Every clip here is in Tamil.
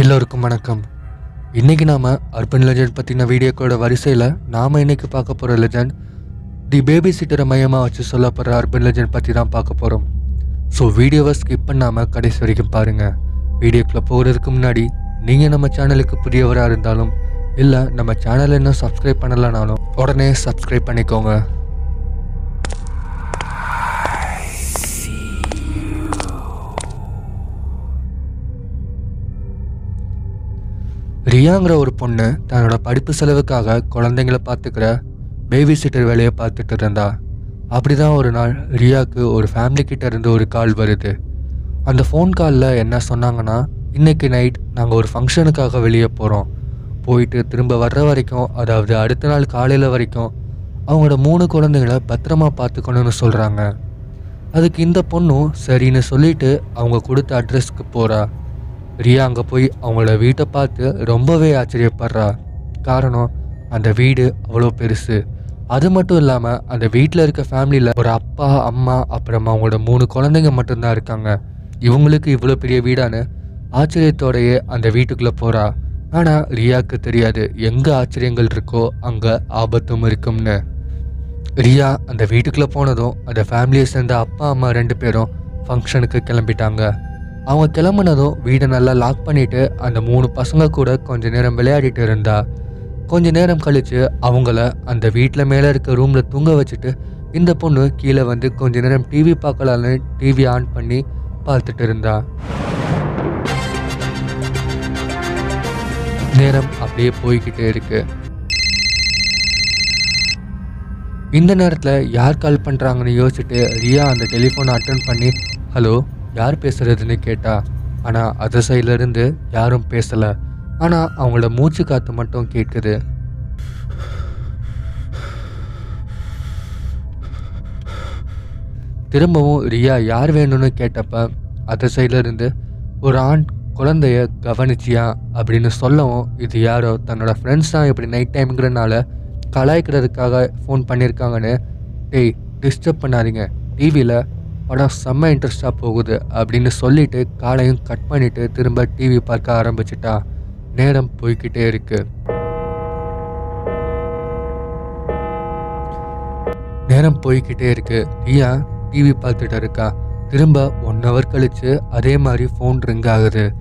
எல்லோருக்கும் வணக்கம். இன்னைக்கு நாம அர்பன் லெஜண்ட் பற்றின வீடியோக்களோட வரிசையில் நாம் இன்னைக்கு பார்க்க போகிற லெஜண்ட் தி பேபி சிட்டரை மையமாக வச்சு சொல்லப்படுற அர்பன் லெஜண்ட் பற்றி தான் பார்க்க போகிறோம் ஸோ வீடியோவை ஸ்கிப் பண்ணாமல் கடைசி வரைக்கும் பாருங்கள் வீடியோக்குள்ளே போகிறதுக்கு முன்னாடி நீங்கள் நம்ம சேனலுக்கு புதியவராக இருந்தாலும் இல்லை நம்ம சேனலை இன்னும் சப்ஸ்கிரைப் பண்ணலைனாலும் உடனே சப்ஸ்கிரைப் பண்ணிக்கோங்க. ரியாங்கிற ஒரு பொண்ணு தன்னோட படிப்பு செலவுக்காக குழந்தைங்கள பார்த்துக்கிற பேபி சிட்டர் வேலையை பார்த்துட்டு இருந்தா. அப்படிதான் ஒரு நாள் ரியாவுக்கு ஒரு ஃபேமிலி கிட்ட இருந்து ஒரு கால் வருது. அந்த ஃபோன் காலில் என்ன சொன்னாங்கன்னா இன்னைக்கு நைட் நாங்கள் ஒரு ஃபங்க்ஷனுக்காக வெளியே போகிறோம் போயிட்டு திரும்ப வர்ற வரைக்கும் அதாவது அடுத்த நாள் காலையில் வரைக்கும் அவங்களோட மூணு குழந்தைங்கள பத்திரமா பார்த்துக்கணும்னு சொல்கிறாங்க அதுக்கு இந்த பொண்ணும் சரின்னு சொல்லிட்டு அவங்க கொடுத்த அட்ரஸ்க்கு போகிறா ரியா அங்கே போய் அவங்களோட வீட்டை பார்த்து ரொம்பவே ஆச்சரியப்படுறா. காரணம் அந்த வீடு அவ்வளோ பெருசு. அது மட்டும் இல்லாமல் அந்த வீட்டில் இருக்க ஃபேமிலியில் ஒரு அப்பா அம்மா அப்புறமா அவங்களோட மூணு குழந்தைங்க மட்டும்தான் இருக்காங்க. இவங்களுக்கு இவ்வளோ பெரிய வீடான்னு ஆச்சரியத்தோடையே அந்த வீட்டுக்குள்ளே போகிறா ஆனால் ரியாவுக்கு தெரியாது எங்கே ஆச்சரியங்கள் இருக்கோ அங்கே ஆபத்தும் இருக்கும்னு. ரியா அந்த வீட்டுக்குள்ளே போனதும் அந்த ஃபேமிலியை சேர்ந்த அப்பா அம்மா ரெண்டு பேரும் ஃபங்க்ஷனுக்கு கிளம்பிட்டாங்க. அவங்க கிளம்புனதும் வீடை நல்லா லாக் பண்ணிட்டு அந்த மூணு பசங்க கூட கொஞ்ச நேரம் விளையாடிட்டு இருந்தா. கொஞ்ச நேரம் கழிச்சு அவங்கள அந்த வீட்டில் மேலே இருக்க ரூமில் தூங்க வச்சுட்டு இந்த பொண்ணு கீழே வந்து கொஞ்ச நேரம் டிவி பார்க்கலான்னு டிவி ஆன் பண்ணி பார்த்துட்டு இருந்தா. நேரம் அப்படியே போய்கிட்டே இருக்கு. இந்த நேரத்தில் யார் கால் பண்ணுறாங்கன்னு யோசிச்சுட்டு ரியா அந்த டெலிஃபோனை அட்டன் பண்ணி ஹலோ யார் பேசுறதுன்னு கேட்டா ஆனால் அது சைடில் இருந்து யாரும் பேசலை. ஆனால் அவங்களோட மூச்சு காற்று மட்டும் கேட்குது திரும்பவும் ரியா யார் வேணும்னு கேட்டப்ப அதர் சைடில் இருந்து ஒரு ஆண் குழந்தைய கவனிச்சியா அப்படின்னு சொல்லவும் இது யாரோ தன்னோட ஃப்ரெண்ட்ஸ் தான் இப்படி நைட் டைம்ங்கிறனால கலாய்க்கிறதுக்காக ஃபோன் பண்ணியிருக்காங்கன்னு டேய் டிஸ்டர்ப் பண்ணாதீங்க. டிவியில் படம் செம்ம இன்ட்ரெஸ்டாக போகுது அப்படின்னு சொல்லிட்டு காலையும் கட் பண்ணிவிட்டு திரும்ப டிவி பார்க்க ஆரம்பிச்சிட்டா. நேரம் போய்கிட்டே இருக்கு. நேரம் போய்கிட்டே இருக்கு. ரியா டிவி பார்த்துட்டு இருக்கா. திரும்ப ஒன் ஹவர் கழித்து அதே மாதிரி ஃபோன் ரிங் ஆகுது.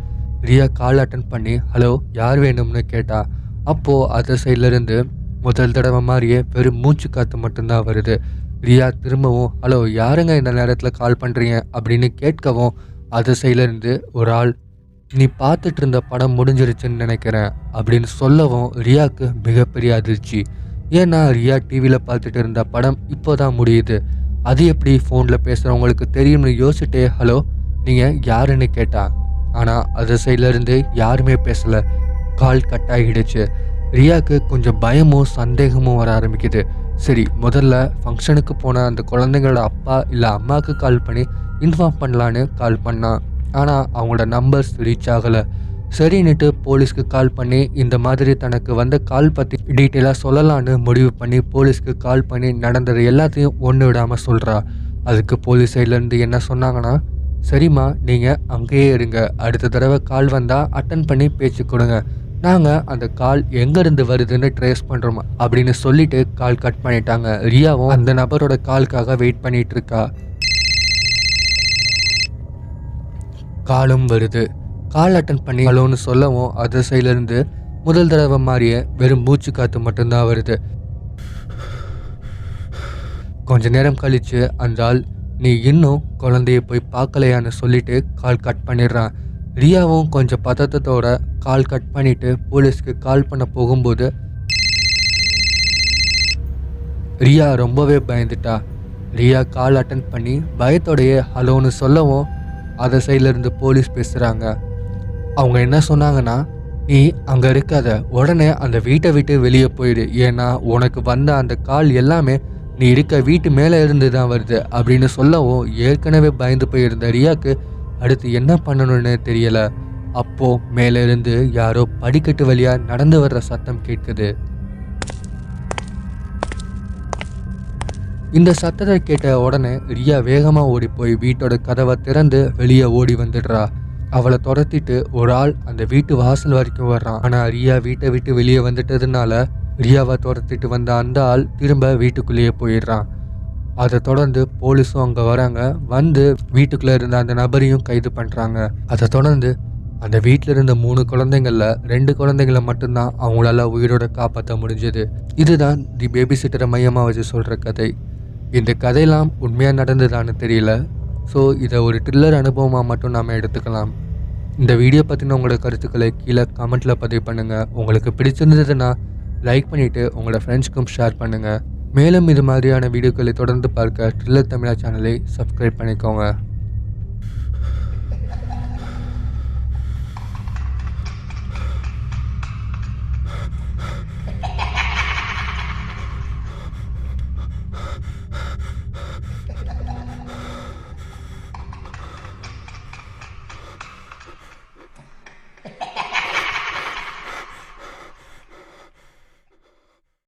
ரியா கால் அட்டன் பண்ணி ஹலோ யார் வேணும்னு கேட்டா. அப்போது அந்த சைட்லேருந்து முதல் தடவை மாதிரியே வெறும் மூச்சு காற்று மட்டும்தான் வருது. ரியா திரும்பவும் ஹலோ யாருங்க இந்த நேரத்தில் கால் பண்ணுறீங்க அப்படின்னு கேட்கவும் அது சைட்ல இருந்து ஒரு ஆள் நீ பார்த்துட்டு இருந்த படம் முடிஞ்சிருச்சுன்னு நினைக்கிறேன் அப்படின்னு சொல்லவும் ரியாவுக்கு மிகப்பெரிய அதிர்ச்சி. ஏன்னா ரியா டிவியில் பார்த்துட்டு இருந்த படம் இப்போ தான் முடியுது. அது எப்படி ஃபோனில் பேசுகிறவங்களுக்கு தெரியும்னு யோசிச்சுட்டே ஹலோ நீங்கள் யாருன்னு கேட்டா? ஆனால் அது சைட்லேருந்து யாருமே பேசலை. கால் கட் ஆகிடுச்சு. ரியாவுக்கு கொஞ்சம் பயமும் சந்தேகமும் வர ஆரம்பிக்குது. சரி முதல்ல ஃபங்க்ஷனுக்கு போன அந்த குழந்தைங்களோட அப்பா இல்லை அம்மாவுக்கு கால் பண்ணி இன்ஃபார்ம் பண்ணலான்னு கால் பண்ணான் ஆனால் அவங்களோட நம்பர்ஸ் ரீச் ஆகலை. சரின்னுட்டு போலீஸ்க்கு கால் பண்ணி இந்த மாதிரி தனக்கு வந்த கால் பற்றி டீட்டெயிலாக சொல்லலான்னு முடிவு பண்ணி போலீஸ்க்கு கால் பண்ணி நடந்தது எல்லாத்தையும் ஒன்று விடாமல் சொல்கிறா அதுக்கு போலீஸ் சைட்லேருந்து என்ன சொன்னாங்கன்னா சரிம்மா நீங்கள் அங்கேயே இருங்க. அடுத்த தடவை கால் வந்தால் அட்டன் பண்ணி பேச்சு கொடுங்க. நாங்கள் அந்த கால் எங்கேருந்து வருதுன்னு ட்ரேஸ் பண்ணுறோம் அப்படின்னு சொல்லிட்டு கால் கட் பண்ணிட்டாங்க. ரியாவும் அந்த நபரோட காலுக்காக வெயிட் பண்ணிட்டு இருக்கா. காலும் வருது. கால் அட்டன் பண்ணி ஹலோன்னு சொல்லவும் அது சைட்லேருந்து முதல் தடவை மாதிரியே வெறும் மூச்சு காற்று மட்டும்தான் வருது. கொஞ்ச நேரம் கழித்து அந்த ஆள் நீ இன்னும் குழந்தைய போய் பார்க்கலையான்னு சொல்லிட்டு கால் கட் பண்ணிடுறான். ரியாவும் கொஞ்சம் பதத்தத்தோட கால் கட் பண்ணிட்டு போலீஸ்க்கு கால் பண்ண போகும்போது ரியா ரொம்பவே பயந்துட்டா. ரியா கால் அட்டன் பண்ணி பயத்தோடையே ஹலோன்னு சொல்லவும் அதை சைடில் இருந்து போலீஸ் பேசுகிறாங்க அவங்க என்ன சொன்னாங்கன்னா நீ அங்கே இருக்காத. உடனே அந்த வீட்டை விட்டு வெளியே போயிடு. ஏன்னா உனக்கு வந்த அந்த கால் எல்லாமே நீ இருக்க வீட்டு மேலே இருந்து தான் வருது. அப்படின்னு சொல்லவும் ஏற்கனவே பயந்து போயிருந்த ரியாக்கு அடுத்து என்ன பண்ணணும்னு தெரியல. அப்போ மேலே இருந்து யாரோ படிக்கட்டு வழியா நடந்து வர்ற சத்தம் கேட்குது. இந்த சத்தத்தை கேட்ட உடனே ரியா வேகமாக ஓடி போய் வீட்டோட கதவை திறந்து வெளியே ஓடி வந்துடுறா. அவளை துரத்திட்டு ஒரு ஆள் அந்த வீட்டு வாசல் வரைக்கும் வர்றான். ஆனால் ரியா வீட்டை விட்டு வெளியே வந்துட்டதுனால ரியாவை துரத்திட்டு வந்த அந்த ஆள் திரும்ப வீட்டுக்குள்ளேயே போயிடுறான். அதை தொடர்ந்து போலீஸும் அங்கே வராங்க. வந்து வீட்டுக்குள்ளே இருந்த அந்த நபரையும் கைது பண்ணுறாங்க அதை தொடர்ந்து அந்த வீட்டில் இருந்த மூணு குழந்தைங்களில் ரெண்டு குழந்தைங்கள மட்டும்தான் அவங்களால உயிரோட காப்பாற்ற முடிஞ்சது. இதுதான் தி பேபி சிட்டரை மையமாக வச்சு சொல்கிற கதை. இந்த கதையெல்லாம் உண்மையாக நடந்ததான்னு தெரியல. ஸோ இதை ஒரு ட்ரில்லர் அனுபவமாக மட்டும் நாம் எடுத்துக்கலாம். இந்த வீடியோ பற்றின உங்களோட கருத்துக்களை கீழே கமெண்ட்டில் பதிவு பண்ணுங்கள் உங்களுக்கு பிடிச்சிருந்ததுன்னா லைக் பண்ணிவிட்டு உங்களோட ஃப்ரெண்ட்ஸ்க்கும் ஷேர் பண்ணுங்கள் மேலும் இது மாதிரியான வீடியோக்களை தொடர்ந்து பார்க்க ட்ரில்லர் தமிழா சேனலை சப்ஸ்கிரைப் பண்ணிக்கோங்க.